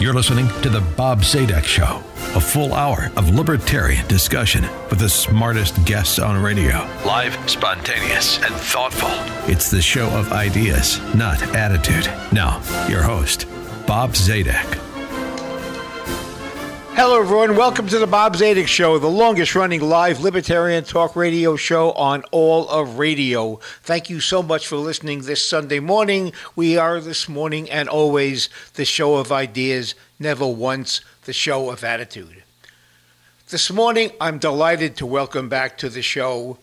You're listening to The Bob Zadek Show, a full hour of libertarian discussion with the smartest guests on radio. Live, spontaneous, and thoughtful. It's the show of ideas, not attitude. Now, your host, Bob Zadek. Hello, everyone. Welcome to the Bob Zadek Show, the longest running live libertarian talk radio show on all of radio. Thank you so much for listening this Sunday morning. We are this morning and always the show of ideas, never once the show of attitude. This morning, I'm delighted to welcome back to the show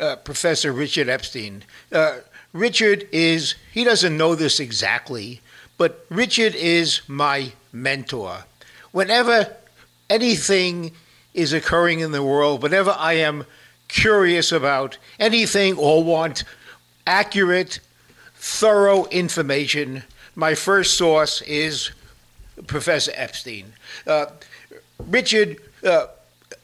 uh, Professor Richard Epstein. Uh, Richard is, he doesn't know this exactly, but Richard is my mentor. Whenever anything is occurring in the world, whenever I am curious about anything or want accurate, thorough information, my first source is Professor Epstein. Uh, Richard uh,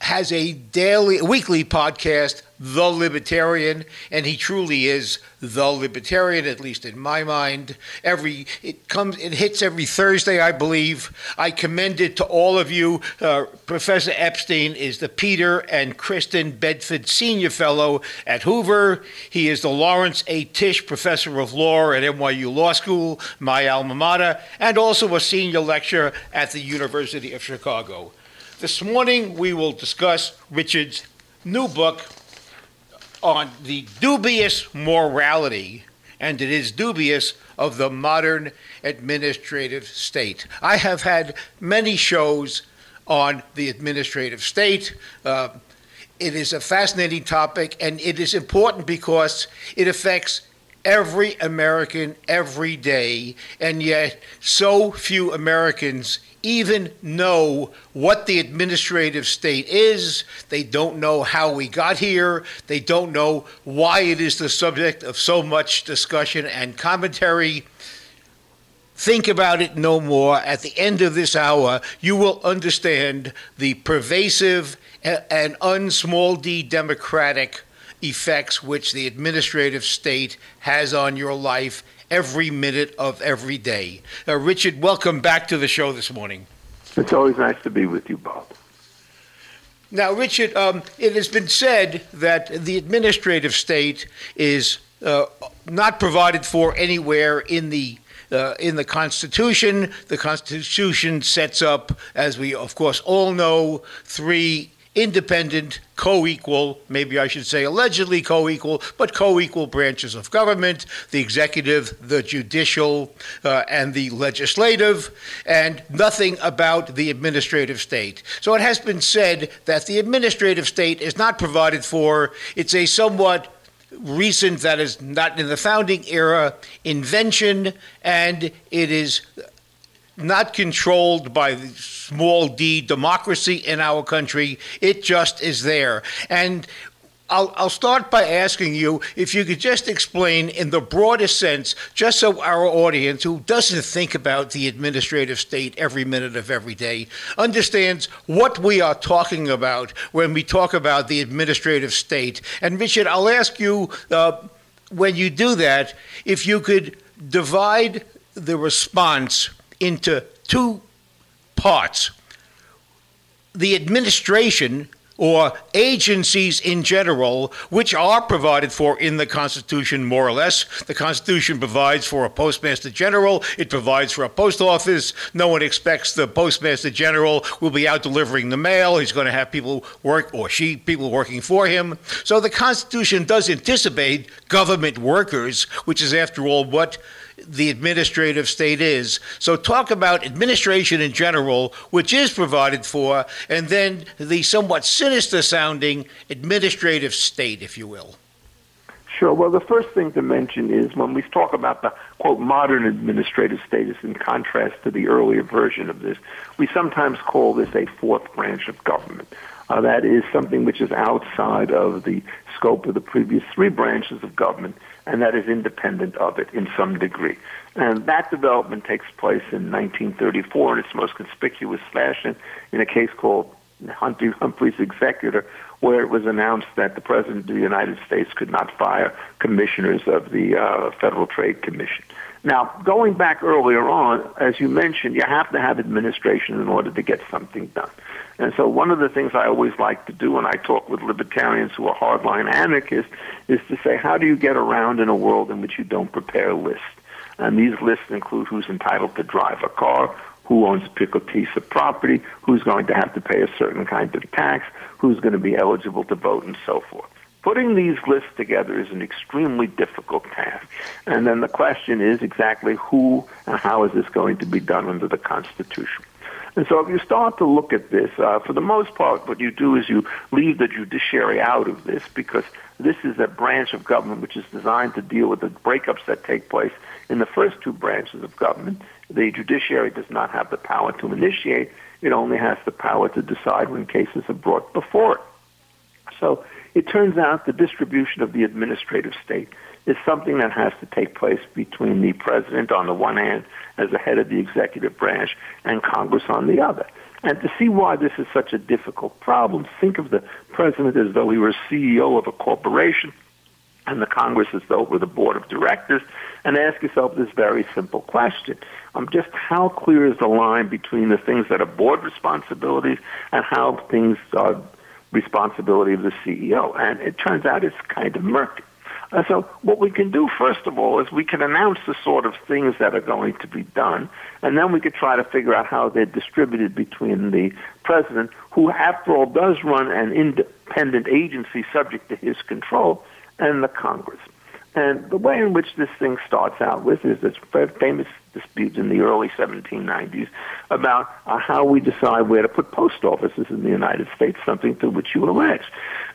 has a daily, weekly podcast, The Libertarian, and he truly is the libertarian, at least in my mind. Every it comes, it hits every Thursday, I believe. I commend it to all of you. Uh, Professor Epstein is the Peter and Kirsten Bedford Senior Fellow at Hoover. He is the Lawrence A. Tisch Professor of Law at NYU Law School, my alma mater, and also a senior lecturer at the University of Chicago. This morning we will discuss Richard's new book on the dubious morality, and it is dubious, of the modern administrative state. I have had many shows on the administrative state. Uh, it is a fascinating topic, and it is important because it affects every American every day, and yet so few Americans even know what the administrative state is. They don't know how we got here. They don't know why it is the subject of so much discussion and commentary. Think about it no more. At the end of this hour, you will understand the pervasive and unsmall d democratic effects which the administrative state has on your life every minute of every day. Uh, Richard, welcome back to the show this morning. It's always nice to be with you, Bob. Now, Richard, um, it has been said that the administrative state is uh, not provided for anywhere in the uh, in the Constitution. The Constitution sets up, as we of course all know, three independent, co equal, maybe I should say allegedly co equal, but co equal branches of government the executive, the judicial, uh, and the legislative, and nothing about the administrative state. So it has been said that the administrative state is not provided for. It's a somewhat recent, that is not in the founding era, invention, and it is not controlled by the small d democracy in our country. It just is there. And I'll, I'll start by asking you if you could just explain, in the broadest sense, just so our audience, who doesn't think about the administrative state every minute of every day, understands what we are talking about when we talk about the administrative state. And Richard, I'll ask you uh, when you do that, if you could divide the response into two parts. The administration or agencies in general, which are provided for in the Constitution more or less. The Constitution provides for a Postmaster General, it provides for a post office. No one expects the Postmaster General will be out delivering the mail. He's going to have people work, or she, people working for him. So the Constitution does anticipate government workers, which is, after all, what the administrative state is. So, talk about administration in general, which is provided for, and then the somewhat sinister sounding administrative state, if you will. Sure. Well, the first thing to mention is when we talk about the quote modern administrative status in contrast to the earlier version of this, we sometimes call this a fourth branch of government. Uh, that is something which is outside of the scope of the previous three branches of government and that is independent of it in some degree. And that development takes place in 1934 in its most conspicuous fashion in a case called Humphrey, Humphrey's executor, where it was announced that the President of the United States could not fire commissioners of the uh, Federal Trade Commission. Now, going back earlier on, as you mentioned, you have to have administration in order to get something done. And so one of the things I always like to do when I talk with libertarians who are hardline anarchists is to say, how do you get around in a world in which you don't prepare lists? And these lists include who's entitled to drive a car, who owns a particular piece of property, who's going to have to pay a certain kind of tax, who's going to be eligible to vote, and so forth. Putting these lists together is an extremely difficult task. And then the question is exactly who and how is this going to be done under the Constitution? And so if you start to look at this, uh, for the most part, what you do is you leave the judiciary out of this because this is a branch of government which is designed to deal with the breakups that take place in the first two branches of government. The judiciary does not have the power to initiate. It only has the power to decide when cases are brought before it. So it turns out the distribution of the administrative state is something that has to take place between the president on the one hand as the head of the executive branch and Congress on the other. And to see why this is such a difficult problem, think of the president as though he were CEO of a corporation and the Congress it were the board of directors, and ask yourself this very simple question. Um, just how clear is the line between the things that are board responsibilities and how things are responsibility of the CEO? And it turns out it's kind of murky. Uh, so what we can do, first of all, is we can announce the sort of things that are going to be done, and then we could try to figure out how they're distributed between the president, who, after all, does run an independent agency subject to his control, and the Congress. And the way in which this thing starts out with is this famous dispute in the early 1790s about uh, how we decide where to put post offices in the United States, something to which you allege.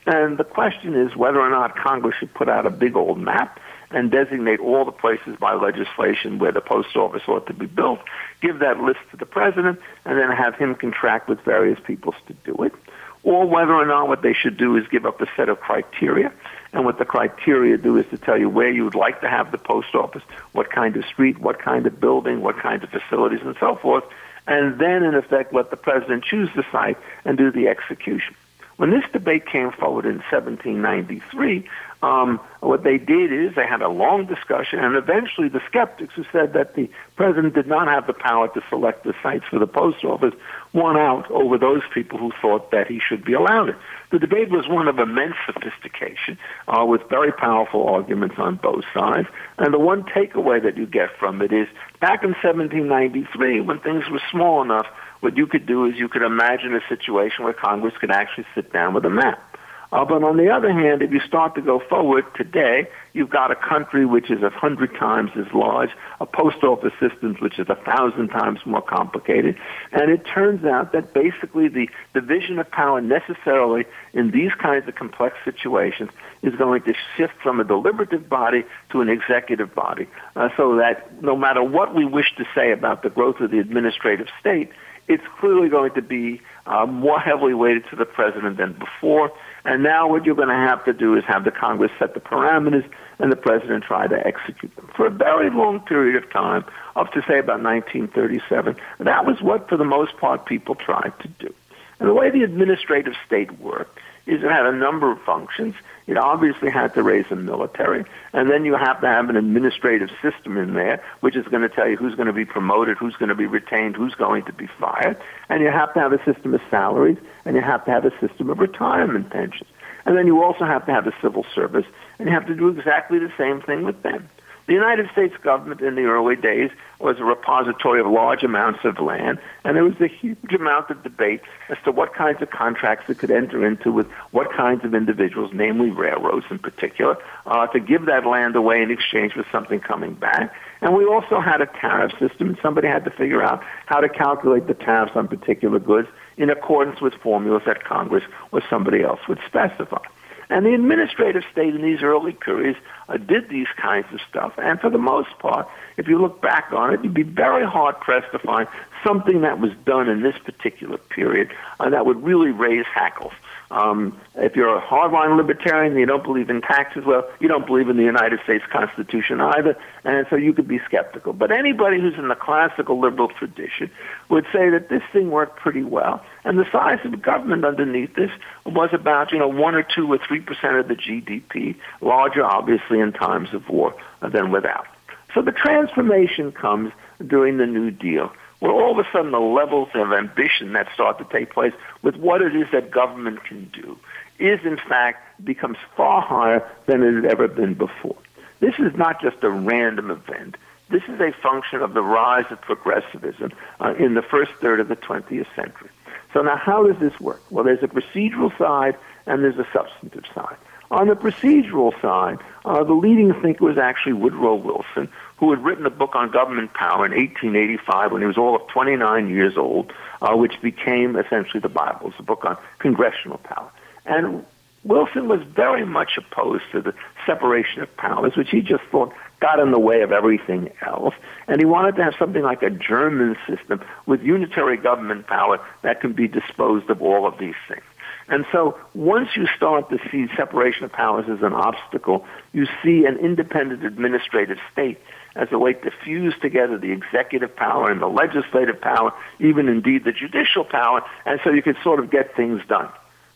And the question is whether or not Congress should put out a big old map and designate all the places by legislation where the post office ought to be built, give that list to the president, and then have him contract with various peoples to do it. Or whether or not what they should do is give up a set of criteria. And what the criteria do is to tell you where you would like to have the post office, what kind of street, what kind of building, what kinds of facilities, and so forth. And then, in effect, let the president choose the site and do the execution. When this debate came forward in 1793, um, what they did is they had a long discussion, and eventually the skeptics who said that the president did not have the power to select the sites for the post office won out over those people who thought that he should be allowed it. The debate was one of immense sophistication, uh, with very powerful arguments on both sides. And the one takeaway that you get from it is back in 1793, when things were small enough what you could do is you could imagine a situation where Congress could actually sit down with a map. Uh, but on the other hand, if you start to go forward today, you've got a country which is a hundred times as large, a post office system which is a thousand times more complicated, and it turns out that basically the division of power necessarily in these kinds of complex situations is going to shift from a deliberative body to an executive body, uh, so that no matter what we wish to say about the growth of the administrative state, it's clearly going to be uh, more heavily weighted to the president than before. And now what you're going to have to do is have the Congress set the parameters and the president try to execute them. For a very long period of time, up to say about 1937, that was what, for the most part, people tried to do. And the way the administrative state worked is it had a number of functions. It obviously had to raise a military, and then you have to have an administrative system in there, which is going to tell you who's going to be promoted, who's going to be retained, who's going to be fired, and you have to have a system of salaries, and you have to have a system of retirement pensions. And then you also have to have a civil service, and you have to do exactly the same thing with them. The United States government in the early days was a repository of large amounts of land, and there was a huge amount of debate as to what kinds of contracts it could enter into with what kinds of individuals, namely railroads in particular, uh, to give that land away in exchange for something coming back. And we also had a tariff system, and somebody had to figure out how to calculate the tariffs on particular goods in accordance with formulas that Congress or somebody else would specify. And the administrative state in these early periods uh, did these kinds of stuff. And for the most part, if you look back on it, you'd be very hard pressed to find something that was done in this particular period uh, that would really raise hackles. Um, if you're a hardline libertarian you don't believe in taxes, well, you don't believe in the United States Constitution either, and so you could be skeptical. But anybody who's in the classical liberal tradition would say that this thing worked pretty well, and the size of the government underneath this was about, you know, one or two or three percent of the GDP, larger obviously in times of war than without. So the transformation comes during the New Deal where all of a sudden the levels of ambition that start to take place with what it is that government can do is in fact becomes far higher than it had ever been before. This is not just a random event. This is a function of the rise of progressivism uh, in the first third of the 20th century. So now how does this work? Well, there's a procedural side and there's a substantive side. On the procedural side, uh, the leading thinker was actually Woodrow Wilson, who had written a book on government power in 1885 when he was all of 29 years old, uh, which became essentially the Bible. It's a book on congressional power. And Wilson was very much opposed to the separation of powers, which he just thought got in the way of everything else. And he wanted to have something like a German system with unitary government power that can be disposed of all of these things. And so once you start to see separation of powers as an obstacle, you see an independent administrative state as a way to fuse together the executive power and the legislative power, even indeed the judicial power, and so you could sort of get things done.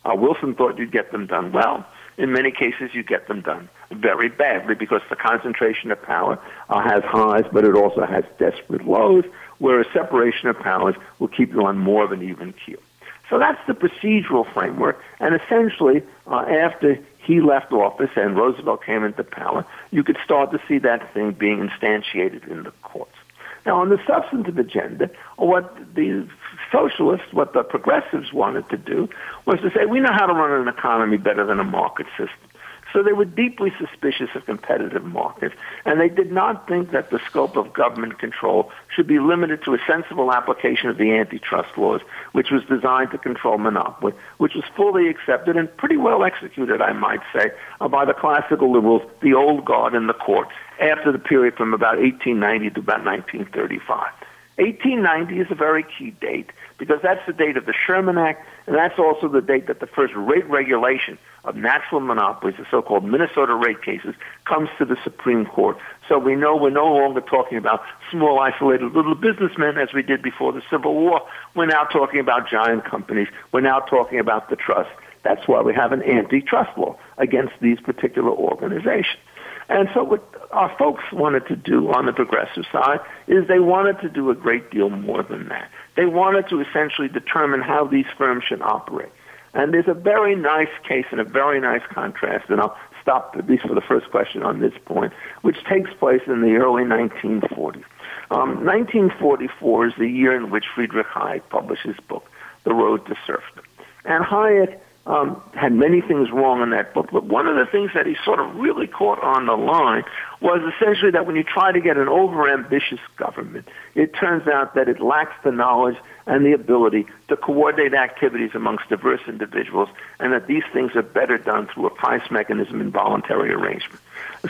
Uh, Wilson thought you'd get them done well. In many cases, you get them done very badly because the concentration of power uh, has highs, but it also has desperate lows, whereas separation of powers will keep you on more of an even keel. So that's the procedural framework, and essentially, uh, after he left office and Roosevelt came into power, you could start to see that thing being instantiated in the courts. Now, on the substantive agenda, what the socialists, what the progressives wanted to do was to say, we know how to run an economy better than a market system. So they were deeply suspicious of competitive markets, and they did not think that the scope of government control should be limited to a sensible application of the antitrust laws, which was designed to control monopoly, which was fully accepted and pretty well executed, I might say, uh, by the classical liberals, the old guard in the court, after the period from about 1890 to about 1935. 1890 is a very key date because that's the date of the Sherman Act, and that's also the date that the first rate regulation of natural monopolies, the so-called Minnesota rate cases, comes to the Supreme Court. So we know we're no longer talking about small, isolated little businessmen as we did before the Civil War. We're now talking about giant companies. We're now talking about the trust. That's why we have an antitrust law against these particular organizations. And so what our folks wanted to do on the progressive side is they wanted to do a great deal more than that. They wanted to essentially determine how these firms should operate. And there's a very nice case and a very nice contrast, and I'll stop at least for the first question on this point, which takes place in the early 1940s. Um, 1944 is the year in which Friedrich Hayek published his book, The Road to Serfdom. And Hayek um, had many things wrong in that book, but one of the things that he sort of really caught on the line was essentially that when you try to get an overambitious government, it turns out that it lacks the knowledge and the ability to coordinate activities amongst diverse individuals, and that these things are better done through a price mechanism and voluntary arrangement.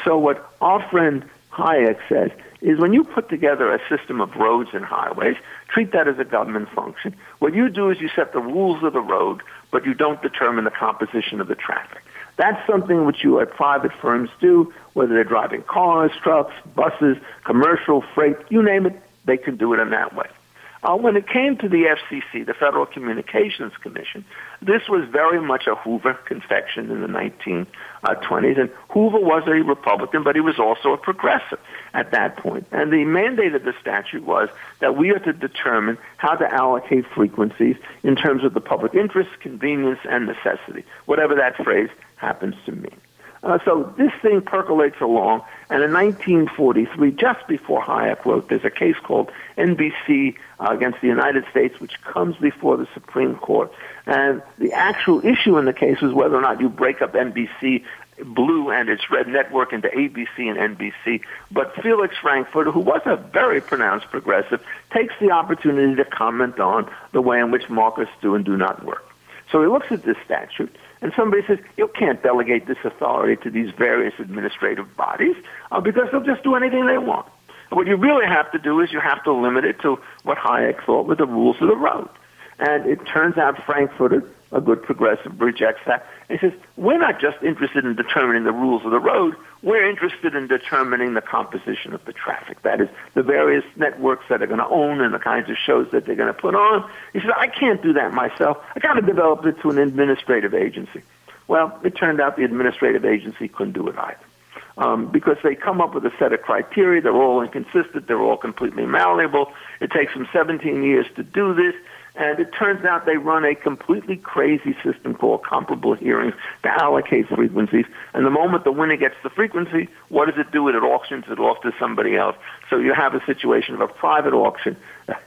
So what our friend Hayek says is when you put together a system of roads and highways, treat that as a government function. What you do is you set the rules of the road, but you don't determine the composition of the traffic. That's something which you at private firms do, whether they're driving cars, trucks, buses, commercial, freight, you name it, they can do it in that way. Uh, when it came to the FCC, the Federal Communications Commission, this was very much a Hoover confection in the 1920s. And Hoover was a Republican, but he was also a progressive at that point. And the mandate of the statute was that we are to determine how to allocate frequencies in terms of the public interest, convenience, and necessity, whatever that phrase happens to mean. Uh, so this thing percolates along, and in 1943, just before Hayek wrote, there's a case called NBC uh, against the United States, which comes before the Supreme Court. And the actual issue in the case was whether or not you break up NBC blue and its red network into ABC and NBC. But Felix Frankfurter, who was a very pronounced progressive, takes the opportunity to comment on the way in which markets do and do not work. So he looks at this statute And somebody says, you can't delegate this authority to these various administrative bodies uh, because they'll just do anything they want. what you really have to do is you have to limit it to what Hayek thought were the rules of the road. And it turns out Frankfurter, a good progressive, rejects that. he says, we're not just interested in determining the rules of the road, we're interested in determining the composition of the traffic. That is, the various networks that are going to own and the kinds of shows that they're going to put on. He said, I can't do that myself. I got to develop it to an administrative agency. Well, it turned out the administrative agency couldn't do it either. Um, because they come up with a set of criteria. They're all inconsistent. They're all completely malleable. It takes them 17 years to do this. And it turns out they run a completely crazy system called comparative hearings to allocate frequencies. And the moment the winner gets the frequency, what does it do? It auctions it off to somebody else. So you have a situation of a private auction,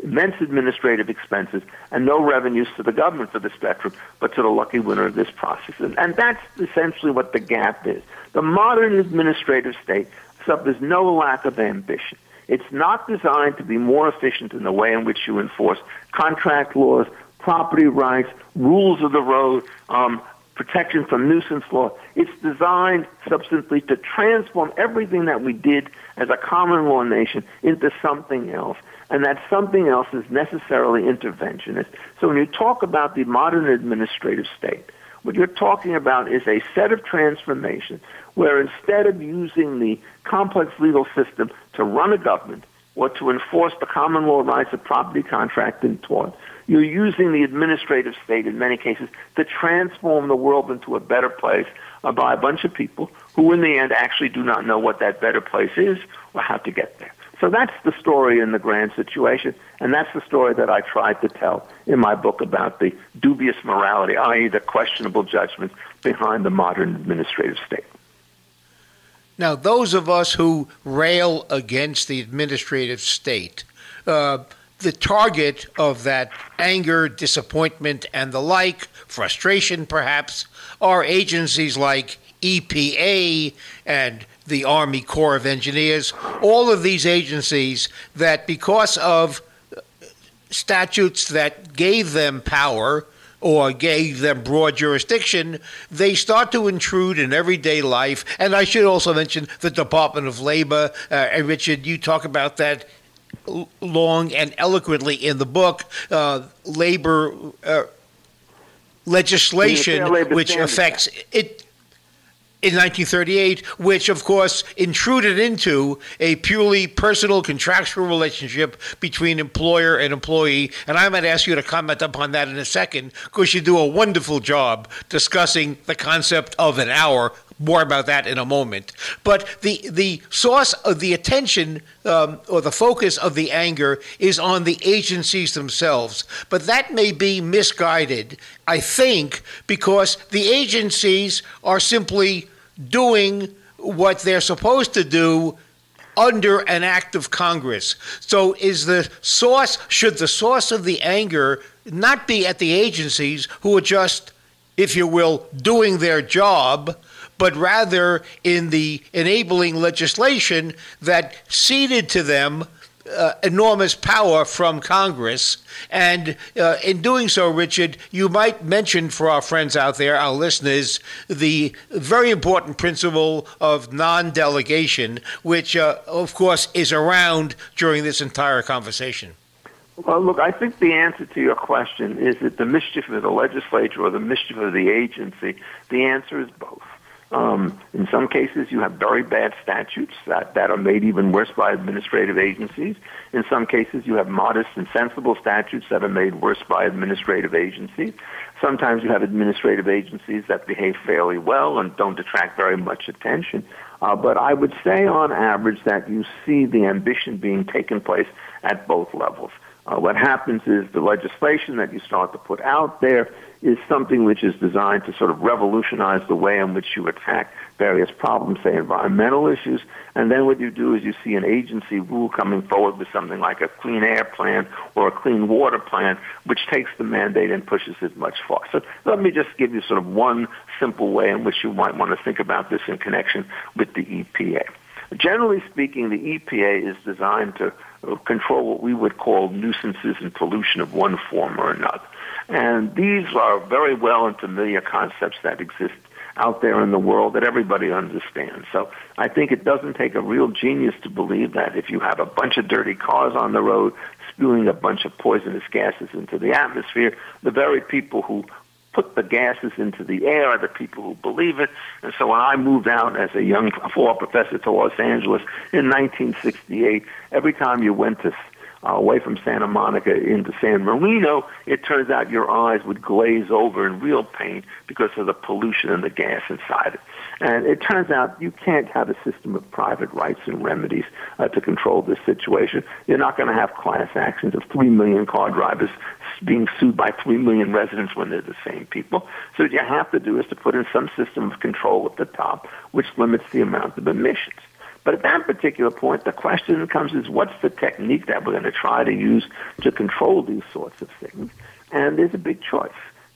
immense administrative expenses, and no revenues to the government for the spectrum, but to the lucky winner of this process. And, and that's essentially what the gap is. The modern administrative state suffers no lack of ambition. It's not designed to be more efficient in the way in which you enforce contract laws, property rights, rules of the road, um, protection from nuisance law. It's designed substantially to transform everything that we did as a common law nation into something else. And that something else is necessarily interventionist. So when you talk about the modern administrative state, what you're talking about is a set of transformations where instead of using the complex legal system to run a government or to enforce the common law rights of property, contract, and tort, you're using the administrative state in many cases to transform the world into a better place uh, by a bunch of people who in the end actually do not know what that better place is or how to get there. So that's the story in the grand situation, and that's the story that I tried to tell in my book about the dubious morality, i.e., the questionable judgments behind the modern administrative state. Now, those of us who rail against the administrative state, uh, the target of that anger, disappointment, and the like, frustration perhaps, are agencies like EPA and the Army Corps of Engineers, all of these agencies that, because of statutes that gave them power, or gave them broad jurisdiction, they start to intrude in everyday life. And I should also mention the Department of Labor. Uh, and Richard, you talk about that long and eloquently in the book. Uh, labor uh, legislation, which affects it in 1938, which of course intruded into a purely personal contractual relationship between employer and employee. And I might ask you to comment upon that in a second, because you do a wonderful job discussing the concept of an hour. More about that in a moment. But the the source of the attention um, or the focus of the anger is on the agencies themselves. But that may be misguided, I think, because the agencies are simply doing what they're supposed to do under an act of Congress. So is the source should the source of the anger not be at the agencies who are just if you will doing their job but rather in the enabling legislation that ceded to them uh, enormous power from Congress. And uh, in doing so, Richard, you might mention for our friends out there, our listeners, the very important principle of non delegation, which, uh, of course, is around during this entire conversation. Well, look, I think the answer to your question is that the mischief of the legislature or the mischief of the agency, the answer is both. Um, in some cases, you have very bad statutes that, that are made even worse by administrative agencies. In some cases, you have modest and sensible statutes that are made worse by administrative agencies. Sometimes you have administrative agencies that behave fairly well and don't attract very much attention. Uh, but I would say, on average, that you see the ambition being taken place at both levels. Uh, what happens is the legislation that you start to put out there is something which is designed to sort of revolutionize the way in which you attack various problems, say environmental issues, and then what you do is you see an agency rule coming forward with something like a clean air plan or a clean water plan, which takes the mandate and pushes it much farther. So let me just give you sort of one simple way in which you might want to think about this in connection with the EPA. Generally speaking, the EPA is designed to control what we would call nuisances and pollution of one form or another. And these are very well and familiar concepts that exist out there in the world that everybody understands. So I think it doesn't take a real genius to believe that if you have a bunch of dirty cars on the road spewing a bunch of poisonous gases into the atmosphere, the very people who put the gases into the air are the people who believe it. And so when I moved out as a young law professor to Los Angeles in 1968, every time you went to uh, away from Santa Monica into San Marino, it turns out your eyes would glaze over in real pain because of the pollution and the gas inside it. And it turns out you can't have a system of private rights and remedies uh, to control this situation. You're not going to have class actions of 3 million car drivers being sued by 3 million residents when they're the same people. So what you have to do is to put in some system of control at the top, which limits the amount of emissions. But at that particular point, the question comes is what's the technique that we're going to try to use to control these sorts of things? And there's a big choice.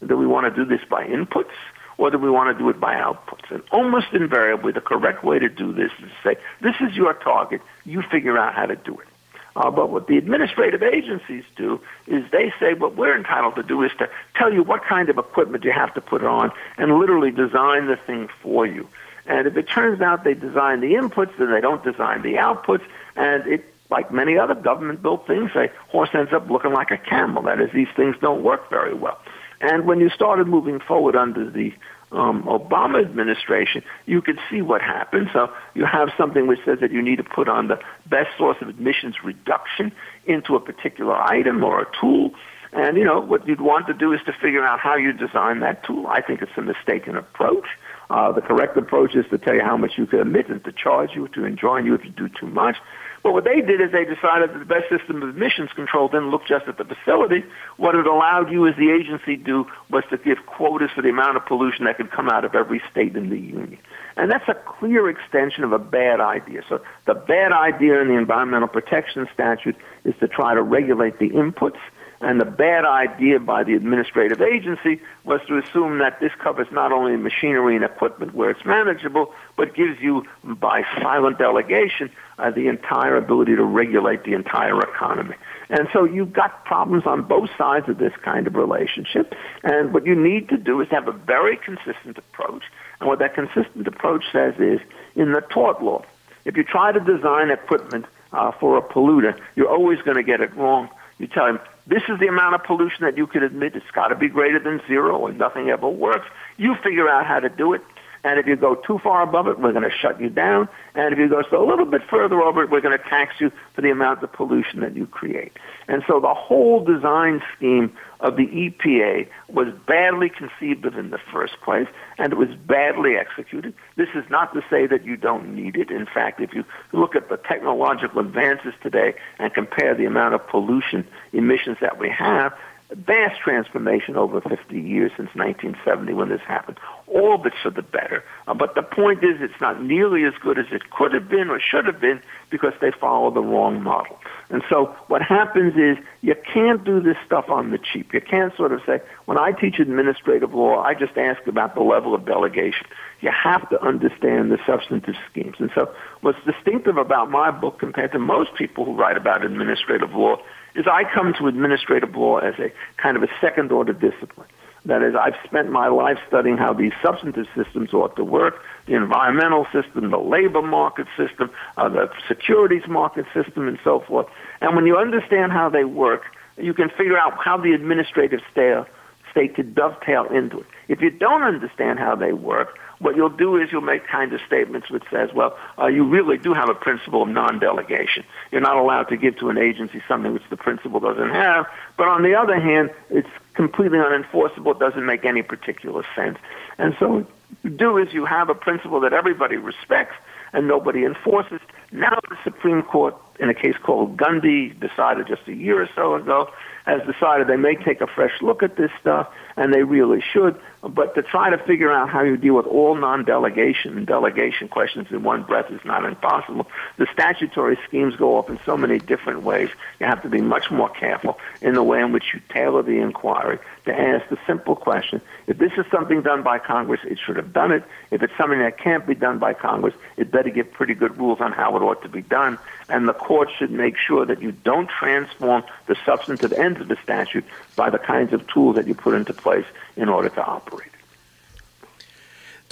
Do we want to do this by inputs or do we want to do it by outputs? And almost invariably, the correct way to do this is to say, this is your target, you figure out how to do it. Uh, but what the administrative agencies do is they say what we're entitled to do is to tell you what kind of equipment you have to put on and literally design the thing for you. And if it turns out they design the inputs then they don't design the outputs, and it, like many other government-built things, a horse ends up looking like a camel. That is, these things don't work very well. And when you started moving forward under the um, Obama administration, you could see what happened. So you have something which says that you need to put on the best source of emissions reduction into a particular item or a tool. And, you know, what you'd want to do is to figure out how you design that tool. I think it's a mistaken approach. Uh, the correct approach is to tell you how much you can and to charge you, to enjoin you if you do too much. But what they did is they decided that the best system of emissions control didn't look just at the facility. What it allowed you as the agency do was to give quotas for the amount of pollution that could come out of every state in the union. And that's a clear extension of a bad idea. So the bad idea in the Environmental Protection Statute is to try to regulate the inputs and the bad idea by the administrative agency was to assume that this covers not only machinery and equipment where it's manageable, but gives you, by silent delegation, uh, the entire ability to regulate the entire economy. And so you've got problems on both sides of this kind of relationship. And what you need to do is have a very consistent approach. And what that consistent approach says is, in the tort law, if you try to design equipment uh, for a polluter, you're always going to get it wrong. You tell him, this is the amount of pollution that you can admit. It's got to be greater than zero or nothing ever works. You figure out how to do it. And if you go too far above it, we're going to shut you down. And if you go so a little bit further over it, we're going to tax you for the amount of pollution that you create. And so the whole design scheme of the EPA was badly conceived of in the first place, and it was badly executed. This is not to say that you don't need it. In fact, if you look at the technological advances today and compare the amount of pollution emissions that we have, vast transformation over 50 years since 1970 when this happened. All of it's for the better. Uh, but the point is it's not nearly as good as it could have been or should have been because they follow the wrong model. And so what happens is you can't do this stuff on the cheap. You can't sort of say, when I teach administrative law, I just ask about the level of delegation. You have to understand the substantive schemes. And so what's distinctive about my book compared to most people who write about administrative law is I come to administrative law as a kind of a second order discipline. That is, I've spent my life studying how these substantive systems ought to work, the environmental system, the labor market system, uh, the securities market system, and so forth. And when you understand how they work, you can figure out how the administrative state could dovetail into it. If you don't understand how they work, what you'll do is you'll make kind of statements which says, well, uh, you really do have a principle of non-delegation. You're not allowed to give to an agency something which the principle doesn't have. But on the other hand, it's completely unenforceable. It doesn't make any particular sense. And so what you do is you have a principle that everybody respects and nobody enforces. Now the Supreme Court, in a case called Gundy, decided just a year or so ago has decided they may take a fresh look at this stuff, and they really should. But to try to figure out how you deal with all non-delegation and delegation questions in one breath is not impossible. The statutory schemes go off in so many different ways. You have to be much more careful in the way in which you tailor the inquiry to ask the simple question. If this is something done by Congress, it should have done it. If it's something that can't be done by Congress, it better give pretty good rules on how it ought to be done. And the court should make sure that you don't transform the substantive ends of the statute by the kinds of tools that you put into place in order to operate.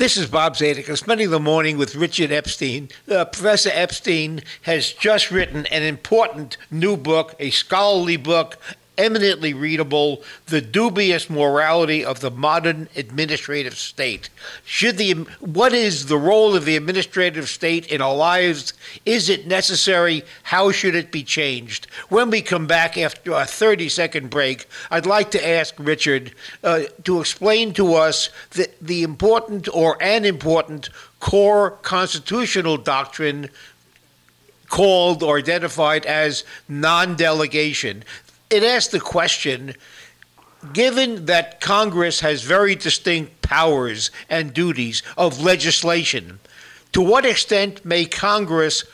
This is Bob Zadek. I'm spending the morning with Richard Epstein. Uh, Professor Epstein has just written an important new book, a scholarly book eminently readable The Dubious Morality of the Modern Administrative State. Should the what is the role of the administrative state in our lives? Is it necessary? How should it be changed? When we come back after a 30 second break, I'd like to ask Richard uh, to explain to us the, the important or an important core constitutional doctrine called or identified as non delegation it asks the question given that Congress has very distinct powers and duties of legislation, to what extent may Congress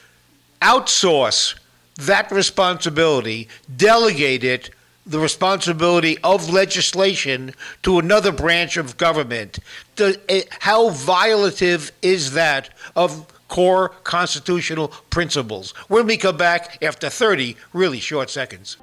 outsource that responsibility, delegate it, the responsibility of legislation to another branch of government? Eh, how violative is that of core constitutional principles? When we come back after 30 really short seconds.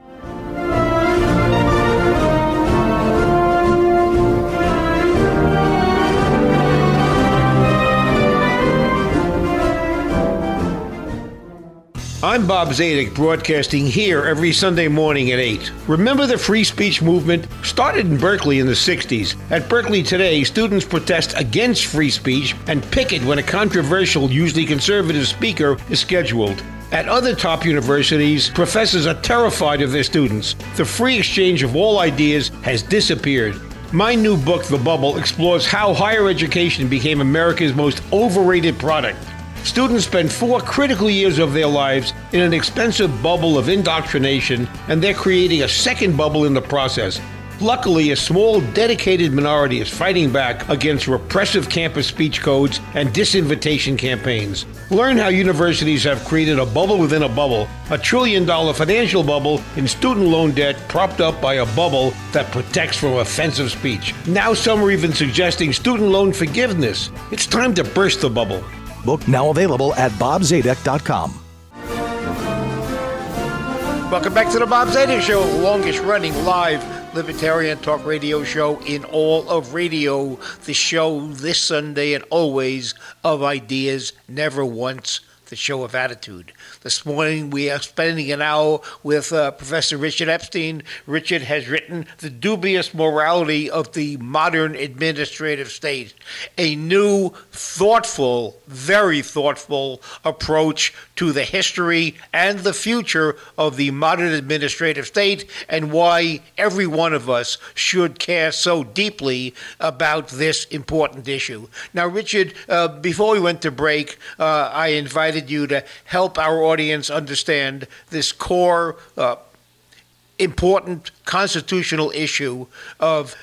I'm Bob Zadek, broadcasting here every Sunday morning at 8. Remember the free speech movement? Started in Berkeley in the 60s. At Berkeley today, students protest against free speech and picket when a controversial, usually conservative speaker is scheduled. At other top universities, professors are terrified of their students. The free exchange of all ideas has disappeared. My new book, The Bubble, explores how higher education became America's most overrated product. Students spend four critical years of their lives in an expensive bubble of indoctrination, and they're creating a second bubble in the process. Luckily, a small, dedicated minority is fighting back against repressive campus speech codes and disinvitation campaigns. Learn how universities have created a bubble within a bubble, a trillion dollar financial bubble in student loan debt propped up by a bubble that protects from offensive speech. Now, some are even suggesting student loan forgiveness. It's time to burst the bubble. Book now available at bobzadek.com. Welcome back to the Bob Zadek Show, longest running live libertarian talk radio show in all of radio. The show this Sunday and always of ideas, never once the show of attitude. This morning we are spending an hour with uh, Professor Richard Epstein. Richard has written The Dubious Morality of the Modern Administrative State, a new, thoughtful, very thoughtful approach to the history and the future of the modern administrative state and why every one of us should care so deeply about this important issue. Now, Richard, uh, before we went to break, uh, I invited you to help our audience understand this core uh, important constitutional issue of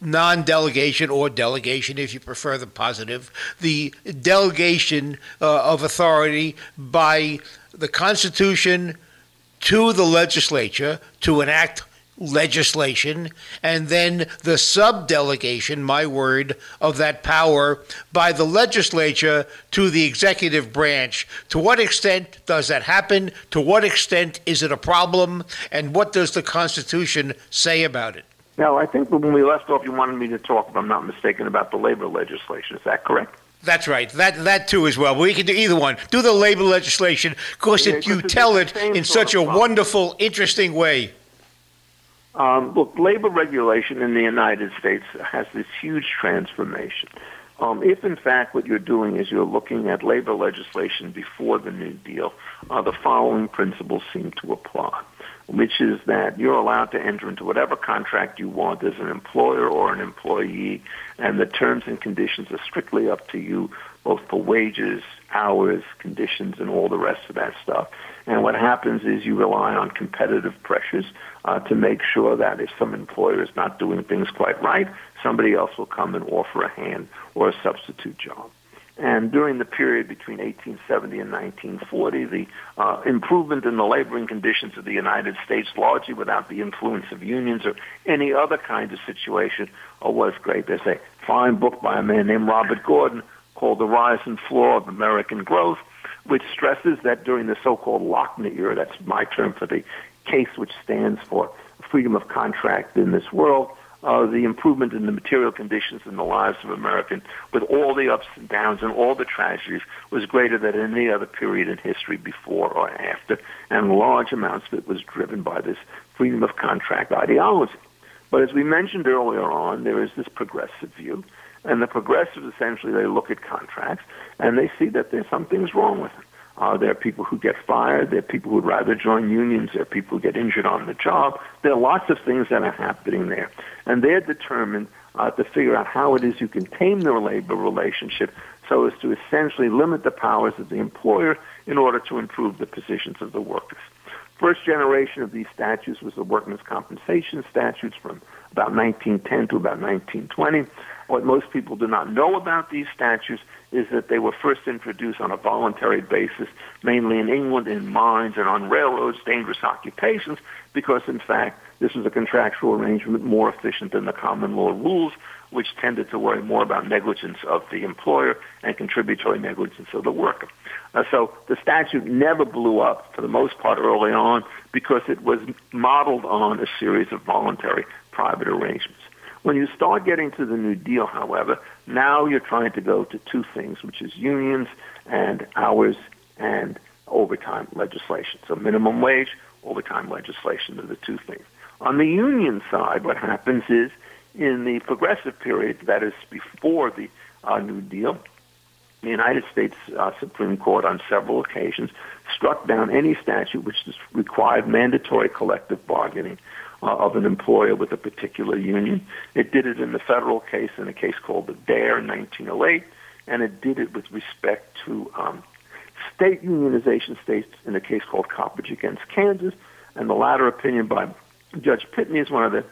non delegation or delegation, if you prefer the positive, the delegation uh, of authority by the Constitution to the legislature to enact legislation, and then the subdelegation, my word, of that power by the legislature to the executive branch. To what extent does that happen? To what extent is it a problem? And what does the Constitution say about it? Now, I think when we left off, you wanted me to talk, if I'm not mistaken, about the labor legislation. Is that correct? That's right. That that too as well. We can do either one. Do the labor legislation because yeah, you tell it in such a wonderful, interesting way. Um, look, labor regulation in the United States has this huge transformation. Um, if in fact what you're doing is you're looking at labor legislation before the New Deal, uh, the following principles seem to apply, which is that you're allowed to enter into whatever contract you want as an employer or an employee, and the terms and conditions are strictly up to you, both for wages, hours, conditions, and all the rest of that stuff. And what happens is you rely on competitive pressures uh, to make sure that if some employer is not doing things quite right, somebody else will come and offer a hand or a substitute job. And during the period between 1870 and 1940, the uh, improvement in the laboring conditions of the United States, largely without the influence of unions or any other kind of situation, uh, was great. There's a fine book by a man named Robert Gordon called The Rise and Fall of American Growth, which stresses that during the so-called Lochner era, that's my term for the case which stands for freedom of contract in this world, uh, the improvement in the material conditions in the lives of Americans, with all the ups and downs and all the tragedies, was greater than any other period in history before or after, and large amounts of it was driven by this freedom of contract ideology. But as we mentioned earlier on, there is this progressive view, and the progressives essentially they look at contracts and they see that there's some things wrong with them. Uh, there are people who get fired. There are people who would rather join unions. There are people who get injured on the job. There are lots of things that are happening there. And they're determined uh, to figure out how it is you can tame the labor relationship so as to essentially limit the powers of the employer in order to improve the positions of the workers. First generation of these statutes was the workmen's compensation statutes from about 1910 to about 1920. What most people do not know about these statutes is that they were first introduced on a voluntary basis, mainly in England, in mines and on railroads, dangerous occupations, because in fact this was a contractual arrangement more efficient than the common law rules, which tended to worry more about negligence of the employer and contributory negligence of the worker. Uh, so the statute never blew up for the most part early on because it was modeled on a series of voluntary private arrangements. When you start getting to the New Deal, however, now you're trying to go to two things, which is unions and hours and overtime legislation. So minimum wage, overtime legislation are the two things. On the union side, what happens is in the progressive period, that is before the uh, New Deal, the United States uh, Supreme Court on several occasions struck down any statute which required mandatory collective bargaining uh, of an employer with a particular union. It did it in the federal case in a case called Adair in 1908, and it did it with respect to um, state unionization states in a case called Coppage against Kansas. And the latter opinion by Judge Pitney is one of the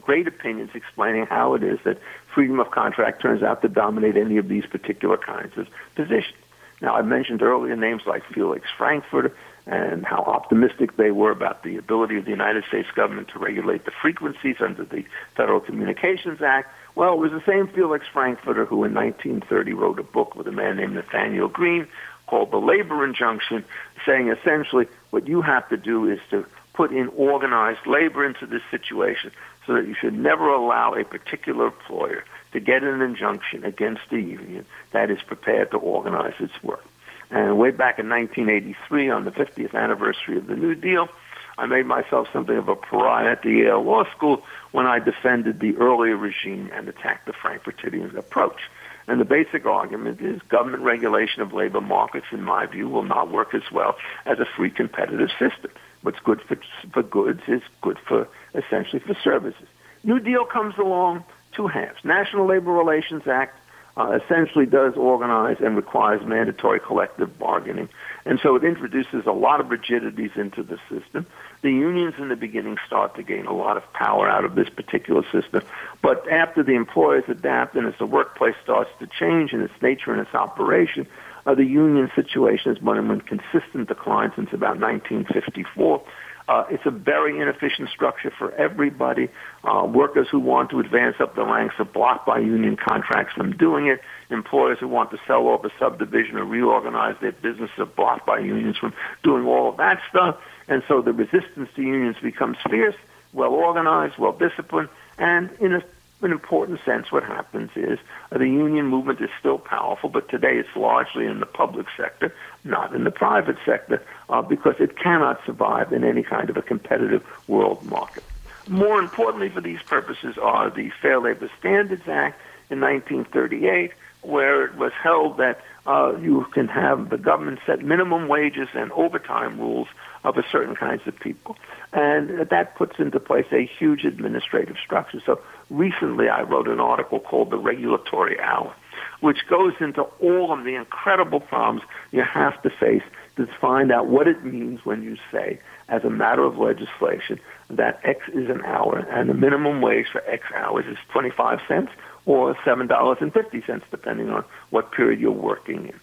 great opinions explaining how it is that freedom of contract turns out to dominate any of these particular kinds of positions. Now, I mentioned earlier names like Felix Frankfurter and how optimistic they were about the ability of the United States government to regulate the frequencies under the Federal Communications Act. Well, it was the same Felix Frankfurter who in 1930 wrote a book with a man named Nathaniel Greene called The Labor Injunction, saying essentially what you have to do is to put in organized labor into this situation so that you should never allow a particular employer to get an injunction against a union that is prepared to organize its work. And way back in 1983, on the 50th anniversary of the New Deal, I made myself something of a pariah at the Yale Law School when I defended the earlier regime and attacked the Frankfurtian approach. And the basic argument is government regulation of labor markets, in my view, will not work as well as a free competitive system. What's good for, for goods is good for essentially for services. New Deal comes along, two halves. National Labor Relations Act uh, essentially does organize and requires mandatory collective bargaining. And so it introduces a lot of rigidities into the system. The unions in the beginning start to gain a lot of power out of this particular system. But after the employers adapt and as the workplace starts to change in its nature and its operation, uh, the union situation has been in consistent decline since about 1954. Uh, it's a very inefficient structure for everybody. Uh, workers who want to advance up the ranks are blocked by union contracts from doing it. Employers who want to sell off a subdivision or reorganize their business are blocked by unions from doing all of that stuff. And so the resistance to unions becomes fierce, well organized, well disciplined, and in a an important sense, what happens is uh, the union movement is still powerful, but today it's largely in the public sector, not in the private sector, uh, because it cannot survive in any kind of a competitive world market. More importantly for these purposes are the Fair Labor Standards Act in 1938, where it was held that uh, you can have the government set minimum wages and overtime rules of a certain kinds of people. And that puts into place a huge administrative structure. So recently I wrote an article called The Regulatory Hour, which goes into all of the incredible problems you have to face to find out what it means when you say, as a matter of legislation, that X is an hour and the minimum wage for X hours is 25 cents or $7.50, depending on what period you're working in.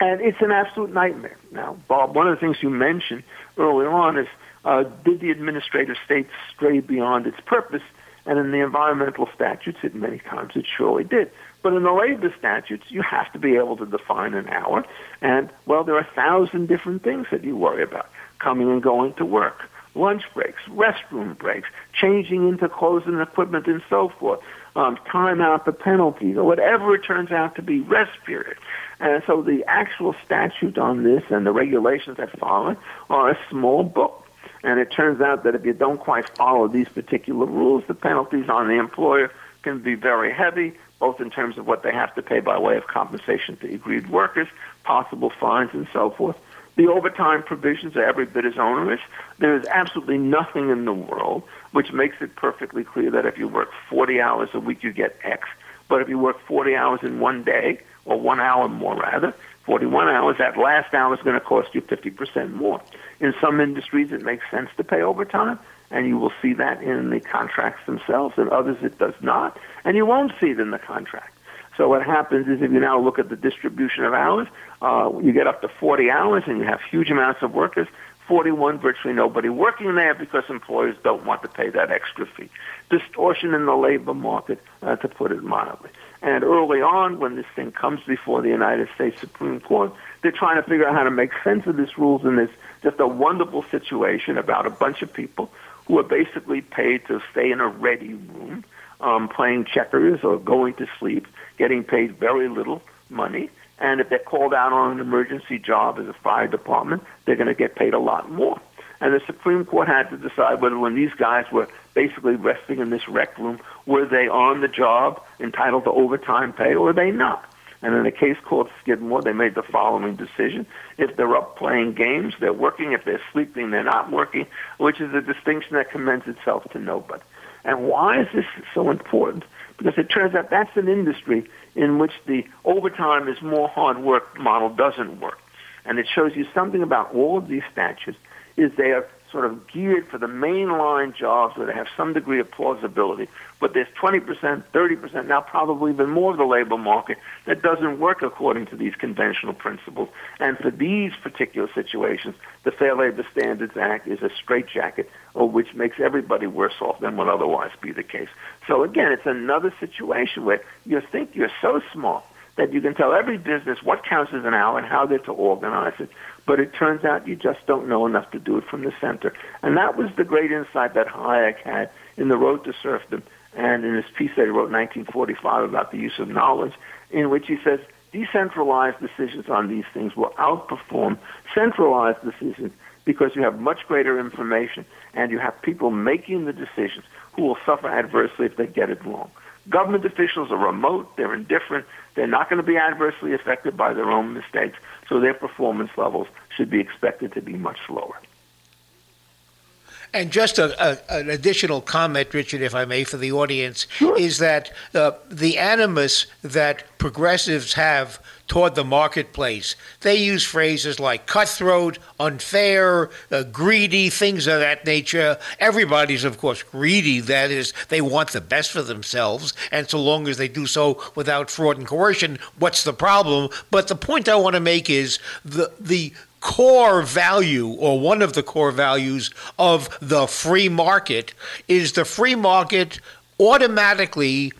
And it's an absolute nightmare. Now, Bob, one of the things you mentioned earlier on is uh, did the administrative state stray beyond its purpose? And in the environmental statutes, it many times it surely did. But in the labor statutes, you have to be able to define an hour. And, well, there are a thousand different things that you worry about coming and going to work, lunch breaks, restroom breaks, changing into clothes and equipment, and so forth, um, time out the penalties, or whatever it turns out to be, rest period. And so the actual statute on this and the regulations that follow are a small book. And it turns out that if you don't quite follow these particular rules, the penalties on the employer can be very heavy, both in terms of what they have to pay by way of compensation to aggrieved workers, possible fines, and so forth. The overtime provisions are every bit as onerous. There is absolutely nothing in the world which makes it perfectly clear that if you work 40 hours a week, you get X. But if you work 40 hours in one day, or one hour more rather, 41 hours, that last hour is going to cost you 50% more. In some industries, it makes sense to pay overtime, and you will see that in the contracts themselves. In others, it does not, and you won't see it in the contract. So what happens is if you now look at the distribution of hours, uh, you get up to 40 hours and you have huge amounts of workers. 41, virtually nobody working there because employers don't want to pay that extra fee. Distortion in the labor market, uh, to put it mildly. And early on, when this thing comes before the United States Supreme Court, they're trying to figure out how to make sense of these rules in this just a wonderful situation about a bunch of people who are basically paid to stay in a ready room, um, playing checkers or going to sleep, getting paid very little money. And if they're called out on an emergency job as a fire department, they're going to get paid a lot more. And the Supreme Court had to decide whether when these guys were basically resting in this rec room, were they on the job entitled to overtime pay or were they not? And in a case called Skidmore, they made the following decision. If they're up playing games, they're working. If they're sleeping, they're not working, which is a distinction that commends itself to nobody. And why is this so important? Because it turns out that's an industry in which the overtime is more hard work model doesn't work. And it shows you something about all of these statutes is they are sort of geared for the mainline jobs where they have some degree of plausibility. But there's 20%, 30%, now probably even more of the labor market that doesn't work according to these conventional principles. And for these particular situations, the Fair Labor Standards Act is a straitjacket, which makes everybody worse off than would otherwise be the case. So again, it's another situation where you think you're so smart that you can tell every business what counts as an hour and how they're to organize it. But it turns out you just don't know enough to do it from the center. And that was the great insight that Hayek had in The Road to Serfdom and in his piece that he wrote in 1945 about the use of knowledge, in which he says decentralized decisions on these things will outperform centralized decisions because you have much greater information and you have people making the decisions who will suffer adversely if they get it wrong. Government officials are remote, they're indifferent, they're not going to be adversely affected by their own mistakes, so their performance levels should be expected to be much lower. And just a, a, an additional comment, Richard, if I may, for the audience, sure. is that uh, the animus that progressives have toward the marketplace, they use phrases like cutthroat, unfair, uh, greedy, things of that nature. Everybody's, of course, greedy. That is, they want the best for themselves. And so long as they do so without fraud and coercion, what's the problem? But the point I want to make is the, the core value or one of the core values of the free market is the free market automatically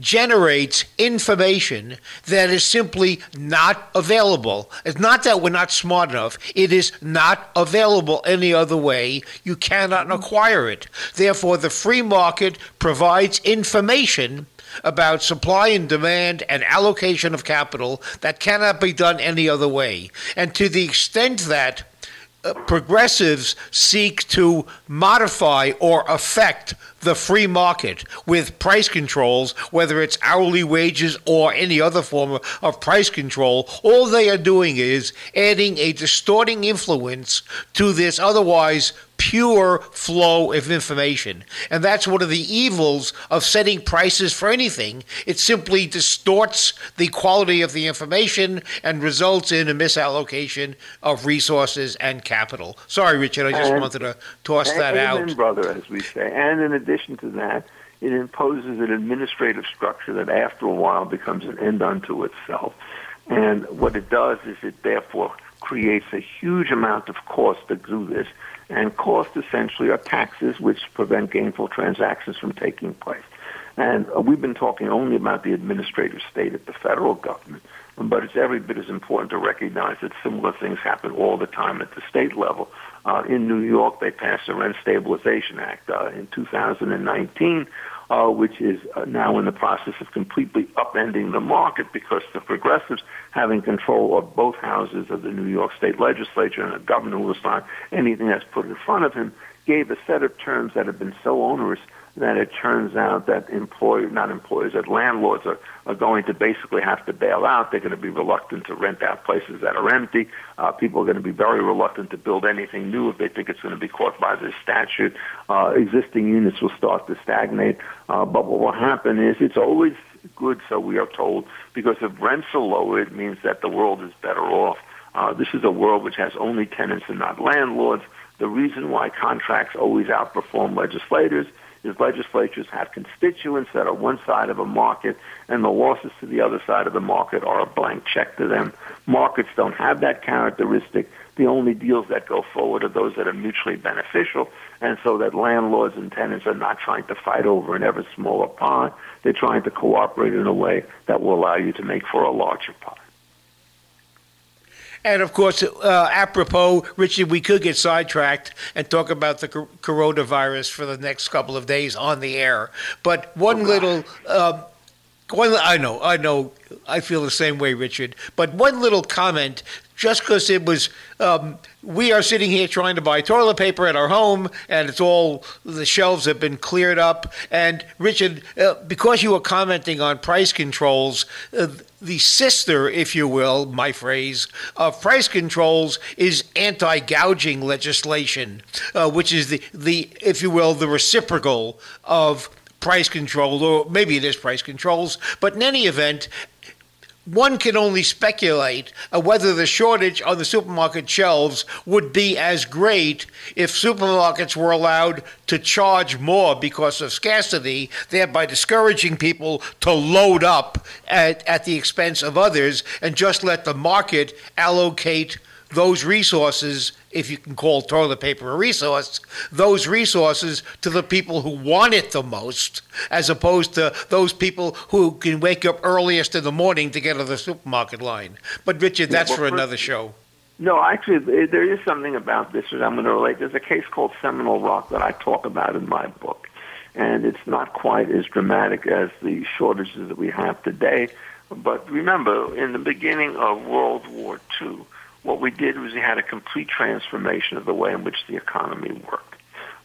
generates information that is simply not available. It's not that we're not smart enough, it is not available any other way. You cannot acquire it. Therefore, the free market provides information about supply and demand and allocation of capital that cannot be done any other way. And to the extent that uh, progressives seek to modify or affect the free market with price controls, whether it's hourly wages or any other form of price control, all they are doing is adding a distorting influence to this otherwise pure flow of information. And that's one of the evils of setting prices for anything. It simply distorts the quality of the information and results in a misallocation of resources and capital. Sorry, Richard, I just and, wanted to toss that amen, out. brother, as we say. And in addition to that, it imposes an administrative structure that after a while becomes an end unto itself. And what it does is it therefore creates a huge amount of cost to do this and costs essentially are taxes which prevent gainful transactions from taking place. And we've been talking only about the administrative state at the federal government, but it's every bit as important to recognize that similar things happen all the time at the state level. Uh, in New York, they passed the Rent Stabilization Act uh, in 2019, uh, which is uh, now in the process of completely upending the market because the progressives having control of both houses of the New York State Legislature and a governor who will sign anything that's put in front of him gave a set of terms that have been so onerous that it turns out that employers, not employers, that landlords are, are going to basically have to bail out. They're going to be reluctant to rent out places that are empty. Uh, people are going to be very reluctant to build anything new if they think it's going to be caught by this statute. Uh, existing units will start to stagnate. Uh, but what will happen is it's always good, so we are told, because if rents are lower, it means that the world is better off. Uh, this is a world which has only tenants and not landlords. The reason why contracts always outperform legislators is legislatures have constituents that are one side of a market, and the losses to the other side of the market are a blank check to them. Markets don't have that characteristic. The only deals that go forward are those that are mutually beneficial, and so that landlords and tenants are not trying to fight over an ever smaller pie. They're trying to cooperate in a way that will allow you to make for a larger pie. And of course, uh, apropos, Richard, we could get sidetracked and talk about the coronavirus for the next couple of days on the air. But one oh, little, uh, one, I know, I know, I feel the same way, Richard. But one little comment just because it was um, we are sitting here trying to buy toilet paper at our home and it's all the shelves have been cleared up and richard uh, because you were commenting on price controls uh, the sister if you will my phrase of price controls is anti-gouging legislation uh, which is the, the if you will the reciprocal of price control, or maybe it is price controls. But in any event, one can only speculate whether the shortage on the supermarket shelves would be as great if supermarkets were allowed to charge more because of scarcity, thereby discouraging people to load up at, at the expense of others and just let the market allocate those resources, if you can call toilet paper a resource, those resources to the people who want it the most, as opposed to those people who can wake up earliest in the morning to get to the supermarket line. But Richard, that's yeah, well, for another show. No, actually, there is something about this that I'm going to relate. There's a case called Seminole Rock that I talk about in my book, and it's not quite as dramatic as the shortages that we have today. But remember, in the beginning of World War II, what we did was we had a complete transformation of the way in which the economy worked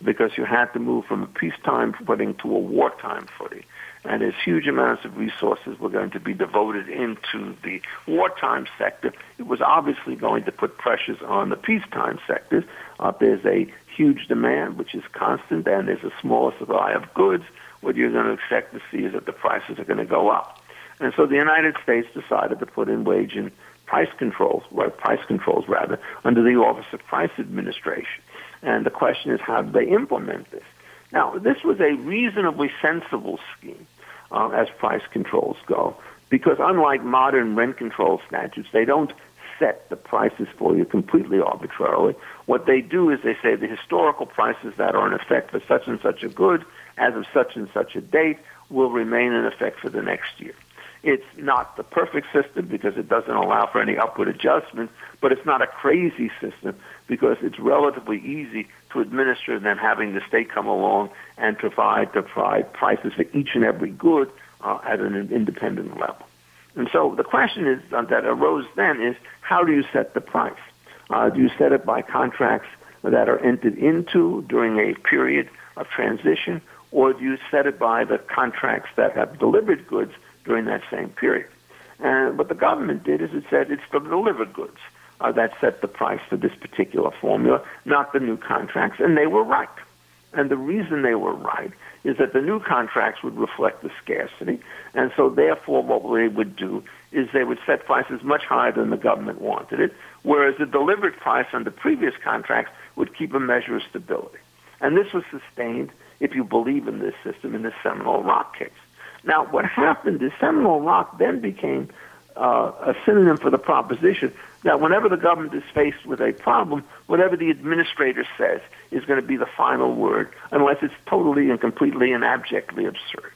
because you had to move from a peacetime footing to a wartime footing. And as huge amounts of resources were going to be devoted into the wartime sector, it was obviously going to put pressures on the peacetime sectors. Uh, there's a huge demand, which is constant, and there's a small supply of goods. What you're going to expect to see is that the prices are going to go up. And so the United States decided to put in wage and price controls, well, price controls rather, under the Office of Price Administration. And the question is, how do they implement this? Now, this was a reasonably sensible scheme uh, as price controls go, because unlike modern rent control statutes, they don't set the prices for you completely arbitrarily. What they do is they say the historical prices that are in effect for such and such a good as of such and such a date will remain in effect for the next year. It's not the perfect system because it doesn't allow for any upward adjustment, but it's not a crazy system because it's relatively easy to administer than having the state come along and provide, to provide prices for each and every good uh, at an independent level. And so the question is uh, that arose then is how do you set the price? Uh, do you set it by contracts that are entered into during a period of transition, or do you set it by the contracts that have delivered goods during that same period? And what the government did is it said it's the delivered goods uh, that set the price for this particular formula, not the new contracts, and they were right. And the reason they were right is that the new contracts would reflect the scarcity, and so therefore what they would do is they would set prices much higher than the government wanted it, whereas the delivered price under previous contracts would keep a measure of stability. And this was sustained, if you believe in this system, in the Seminole Rock case. Now, what happened is Seminole Rock then became uh, a synonym for the proposition that whenever the government is faced with a problem, whatever the administrator says is going to be the final word, unless it's totally and completely and abjectly absurd.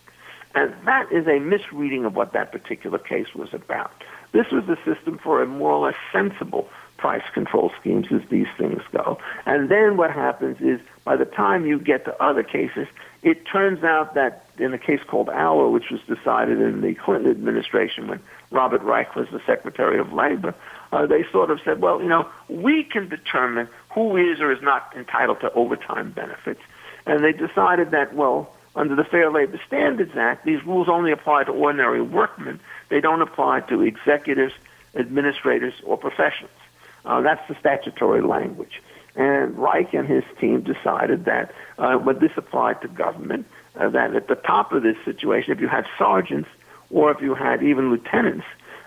And that is a misreading of what that particular case was about. This was a system for a more or less sensible price control schemes as these things go. And then what happens is by the time you get to other cases, it turns out that in a case called Auer, which was decided in the Clinton administration when Robert Reich was the Secretary of Labor, uh, they sort of said, well, you know, we can determine who is or is not entitled to overtime benefits. And they decided that, well, under the Fair Labor Standards Act, these rules only apply to ordinary workmen. They don't apply to executives, administrators, or professionals. Uh, that's the statutory language. And Reich and his team decided that uh, when this applied to government, uh, that at the top of this situation, if you had sergeants or if you had even lieutenants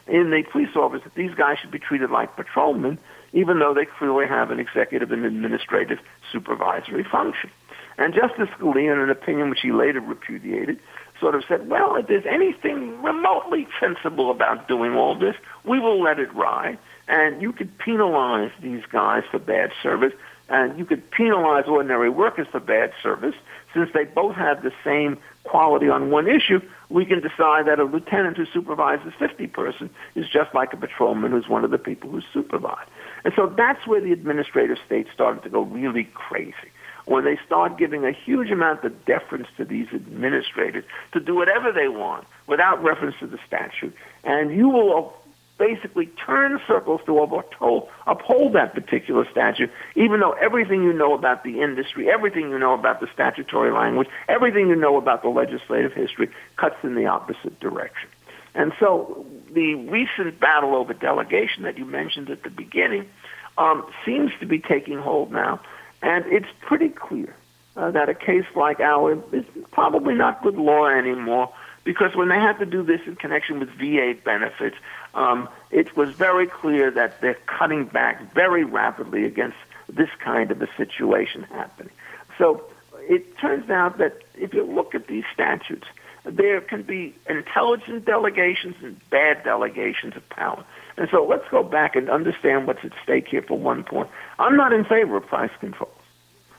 in the police office, that these guys should be treated like patrolmen, even though they clearly have an executive and administrative supervisory function. And Justice Scalia, in an opinion which he later repudiated, sort of said, well, if there's anything remotely sensible about doing all this, we will let it ride. And you could penalize these guys for bad service, and you could penalize ordinary workers for bad service. Since they both have the same quality on one issue, we can decide that a lieutenant who supervises 50 person is just like a patrolman who's one of the people who supervise. And so that's where the administrative state started to go really crazy when they start giving a huge amount of deference to these administrators to do whatever they want without reference to the statute. And you will basically turn circles to uphold, uphold that particular statute, even though everything you know about the industry, everything you know about the statutory language, everything you know about the legislative history cuts in the opposite direction. And so the recent battle over delegation that you mentioned at the beginning um, seems to be taking hold now, and it's pretty clear uh, that a case like Auer's is probably not good law anymore because when they had to do this in connection with VA benefits, um, it was very clear that they're cutting back very rapidly against this kind of a situation happening. So it turns out that if you look at these statutes, there can be intelligent delegations and bad delegations of power. And so let's go back and understand what's at stake here for one point. I'm not in favor of price controls.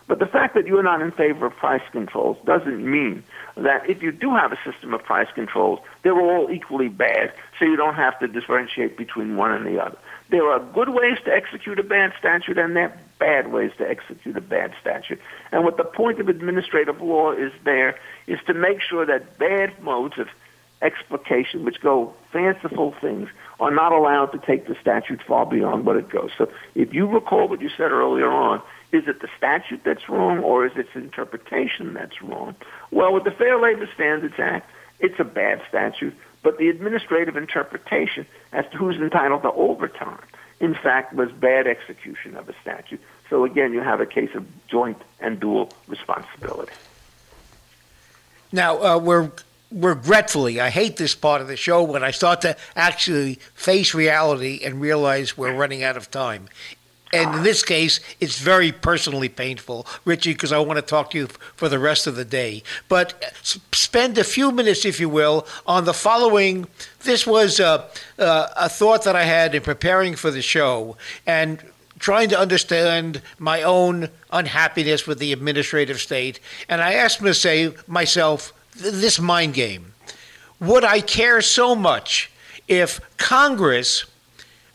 But the fact that you're not in favor of price controls doesn't mean that if you do have a system of price controls, they're all equally bad, so you don't have to differentiate between one and the other. There are good ways to execute a bad statute, and there are bad ways to execute a bad statute. And what the point of administrative law is there is to make sure that bad modes of explication, which go fanciful things, are not allowed to take the statute far beyond what it goes. So if you recall what you said earlier on, is it the statute that's wrong or is it its interpretation that's wrong? Well, with the Fair Labor Standards Act, it's a bad statute, but the administrative interpretation as to who's entitled to overtime, in fact, was bad execution of a statute. So again, you have a case of joint and dual responsibility. Now, uh, we're regretfully, I hate this part of the show when I start to actually face reality and realize we're running out of time. And in this case, it's very personally painful, Richie, because I want to talk to you for the rest of the day. But spend a few minutes, if you will, on the following. This was a, a, thought that I had in preparing for the show and trying to understand my own unhappiness with the administrative state. And I asked myself this mind game. Would I care so much if Congress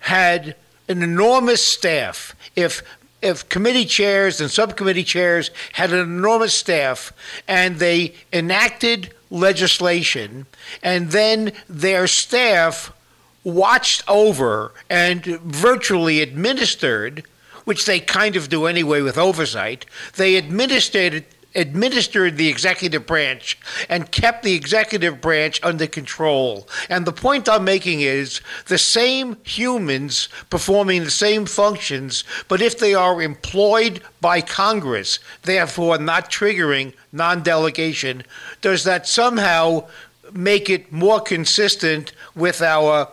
had an enormous staff, if if committee chairs and subcommittee chairs had an enormous staff and they enacted legislation and then their staff watched over and virtually administered which they kind of do anyway with oversight they administered administered the executive branch and kept the executive branch under control. And the point I'm making is the same humans performing the same functions, but if they are employed by Congress, therefore not triggering non delegation, does that somehow make it more consistent with our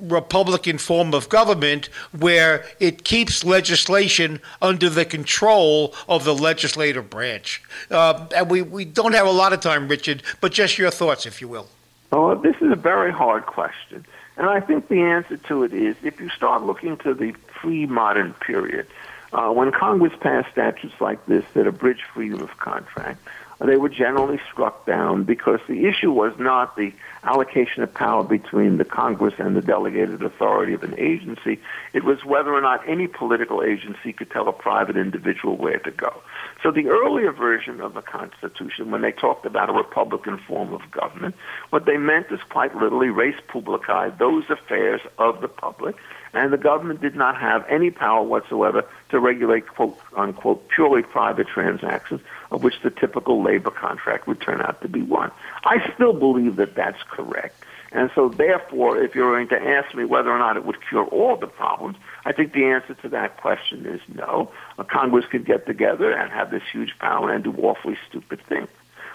Republican form of government where it keeps legislation under the control of the legislative branch. Uh, and we, we don't have a lot of time, Richard, but just your thoughts, if you will. Well, this is a very hard question. And I think the answer to it is if you start looking to the pre modern period, uh, when Congress passed statutes like this that abridge freedom of contract, they were generally struck down because the issue was not the allocation of power between the Congress and the delegated authority of an agency. It was whether or not any political agency could tell a private individual where to go. So the earlier version of the Constitution, when they talked about a Republican form of government, what they meant is quite literally res publicae, those affairs of the public, and the government did not have any power whatsoever to regulate quote unquote purely private transactions of which the typical labor contract would turn out to be one. I still believe that that's correct. And so, therefore, if you're going to ask me whether or not it would cure all the problems, I think the answer to that question is no. A Congress could get together and have this huge power and do awfully stupid things.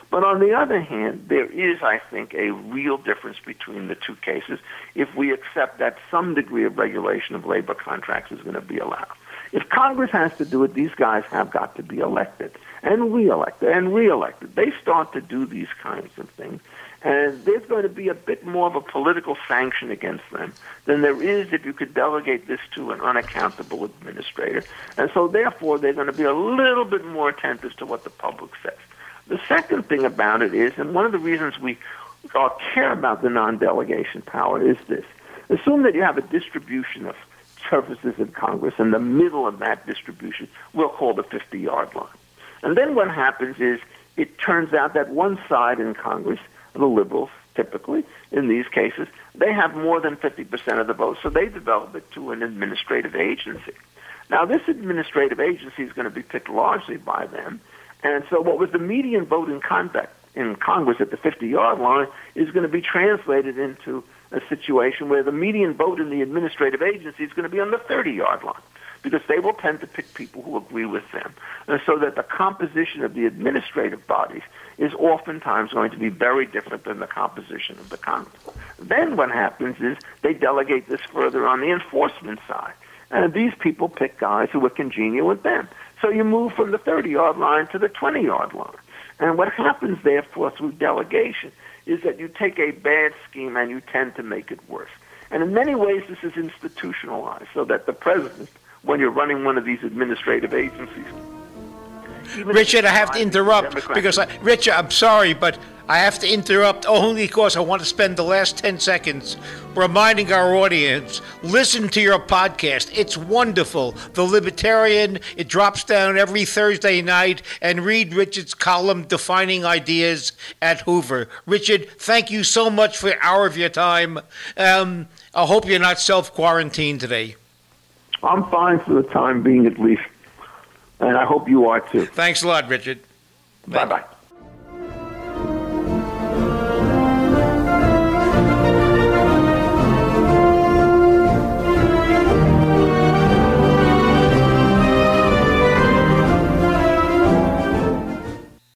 But on the other hand, there is, I think, a real difference between the two cases if we accept that some degree of regulation of labor contracts is going to be allowed. If Congress has to do it, these guys have got to be elected and reelected and reelected. They start to do these kinds of things. And there's going to be a bit more of a political sanction against them than there is if you could delegate this to an unaccountable administrator. And so, therefore, they're going to be a little bit more attentive to what the public says. The second thing about it is, and one of the reasons we all care about the non delegation power is this assume that you have a distribution of services in Congress, and the middle of that distribution we'll call the 50 yard line. And then what happens is it turns out that one side in Congress, the liberals typically, in these cases, they have more than 50% of the vote, so they develop it to an administrative agency. Now, this administrative agency is going to be picked largely by them, and so what was the median vote in conduct in Congress at the 50-yard line is going to be translated into a situation where the median vote in the administrative agency is going to be on the 30-yard line because they will tend to pick people who agree with them. And so that the composition of the administrative bodies is oftentimes going to be very different than the composition of the Congress. Then what happens is they delegate this further on the enforcement side. And these people pick guys who are congenial with them. So you move from the 30 yard line to the 20 yard line. And what happens, therefore, through delegation is that you take a bad scheme and you tend to make it worse. And in many ways, this is institutionalized so that the president, when you're running one of these administrative agencies, Richard, I have to interrupt because, I, Richard, I'm sorry, but I have to interrupt only because I want to spend the last 10 seconds reminding our audience listen to your podcast. It's wonderful. The Libertarian, it drops down every Thursday night, and read Richard's column, Defining Ideas at Hoover. Richard, thank you so much for an hour of your time. Um, I hope you're not self quarantined today. I'm fine for the time being, at least. And I hope you are too. Thanks a lot, Richard. Bye bye.